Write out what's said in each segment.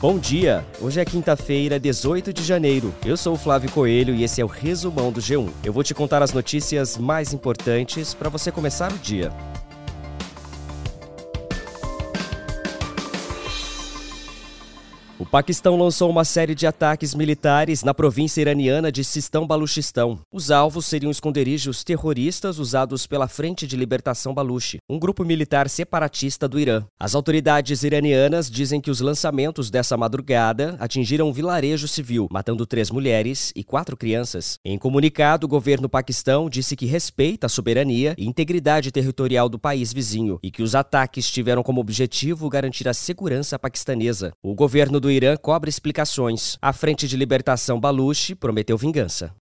Bom dia! Hoje é quinta-feira, 18 de janeiro. Eu sou o Flávio Coelho e esse é o resumão do G1. Eu vou te contar as notícias mais importantes para você começar o dia. Paquistão lançou uma série de ataques militares na província iraniana de Sistão Baluchistão. Os alvos seriam esconderijos terroristas usados pela Frente de Libertação Baluchi, um grupo militar separatista do Irã. As autoridades iranianas dizem que os lançamentos dessa madrugada atingiram um vilarejo civil, matando três mulheres e quatro crianças. Em comunicado, o governo paquistão disse que respeita a soberania e integridade territorial do país vizinho e que os ataques tiveram como objetivo garantir a segurança paquistanesa. O governo do Irã cobra explicações. A Frente de Libertação Baluchi prometeu vingança.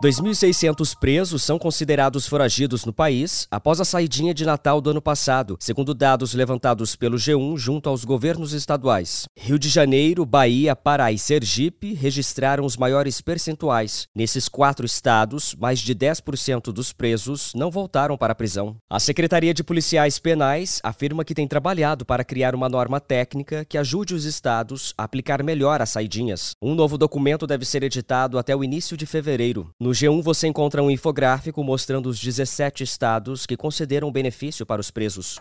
2.600 presos são considerados foragidos no país após a saidinha de Natal do ano passado, segundo dados levantados pelo G1 junto aos governos estaduais. Rio de Janeiro, Bahia, Pará e Sergipe registraram os maiores percentuais. Nesses quatro estados, mais de 10% dos presos não voltaram para a prisão. A Secretaria de Policiais Penais afirma que tem trabalhado para criar uma norma técnica que ajude os estados a aplicar melhor as saidinhas. Um novo documento deve ser editado até o início de fevereiro. No G1 você encontra um infográfico mostrando os 17 estados que concederam benefício para os presos.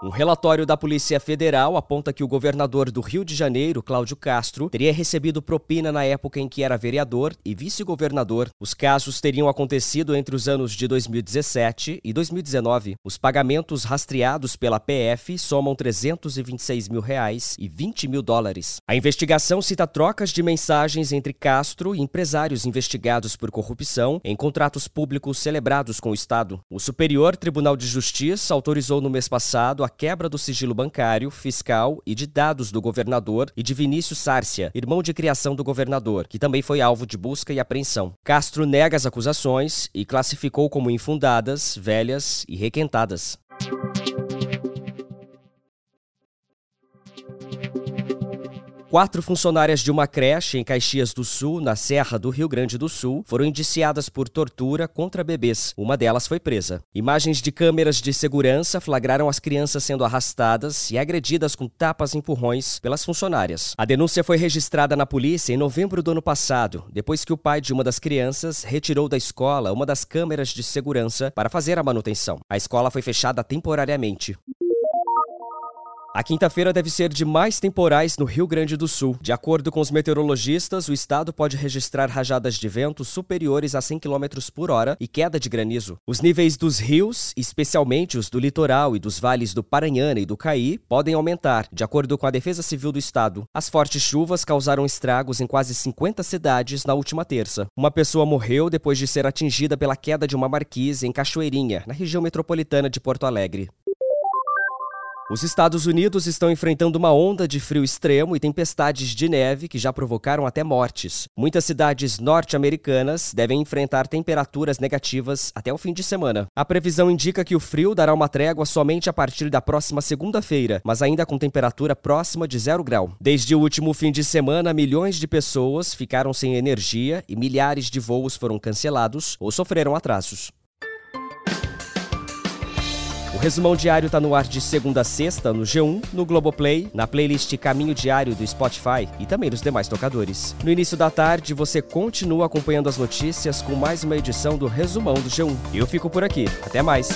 Um relatório da Polícia Federal aponta que o governador do Rio de Janeiro, Cláudio Castro, teria recebido propina na época em que era vereador e vice-governador. Os casos teriam acontecido entre os anos de 2017 e 2019. Os pagamentos rastreados pela PF somam 326 mil reais e 20 mil dólares. A investigação cita trocas de mensagens entre Castro e empresários investigados por corrupção em contratos públicos celebrados com o Estado. O Superior Tribunal de Justiça autorizou no passado a quebra do sigilo bancário, fiscal e de dados do governador e de Vinícius Sárcia, irmão de criação do governador, que também foi alvo de busca e apreensão. Castro nega as acusações e classificou como infundadas, velhas e requentadas. Quatro funcionárias de uma creche em Caxias do Sul, na Serra do Rio Grande do Sul, foram indiciadas por tortura contra bebês. Uma delas foi presa. Imagens de câmeras de segurança flagraram as crianças sendo arrastadas e agredidas com tapas e empurrões pelas funcionárias. A denúncia foi registrada na polícia em novembro do ano passado, depois que o pai de uma das crianças retirou da escola uma das câmeras de segurança para fazer a manutenção. A escola foi fechada temporariamente. A quinta-feira deve ser de mais temporais no Rio Grande do Sul. De acordo com os meteorologistas, o estado pode registrar rajadas de vento superiores a 100 km por hora e queda de granizo. Os níveis dos rios, especialmente os do litoral e dos vales do Paranhana e do Caí, podem aumentar, de acordo com a Defesa Civil do estado. As fortes chuvas causaram estragos em quase 50 cidades na última terça. Uma pessoa morreu depois de ser atingida pela queda de uma marquise em Cachoeirinha, na região metropolitana de Porto Alegre. Os Estados Unidos estão enfrentando uma onda de frio extremo e tempestades de neve que já provocaram até mortes. Muitas cidades norte-americanas devem enfrentar temperaturas negativas até o fim de semana. A previsão indica que o frio dará uma trégua somente a partir da próxima segunda-feira, mas ainda com temperatura próxima de zero grau. Desde o último fim de semana, milhões de pessoas ficaram sem energia e milhares de voos foram cancelados ou sofreram atrasos. O resumão diário está no ar de segunda a sexta no G1, no Globoplay, na playlist Caminho Diário do Spotify e também nos demais tocadores. No início da tarde, você continua acompanhando as notícias com mais uma edição do Resumão do G1. Eu fico por aqui. Até mais!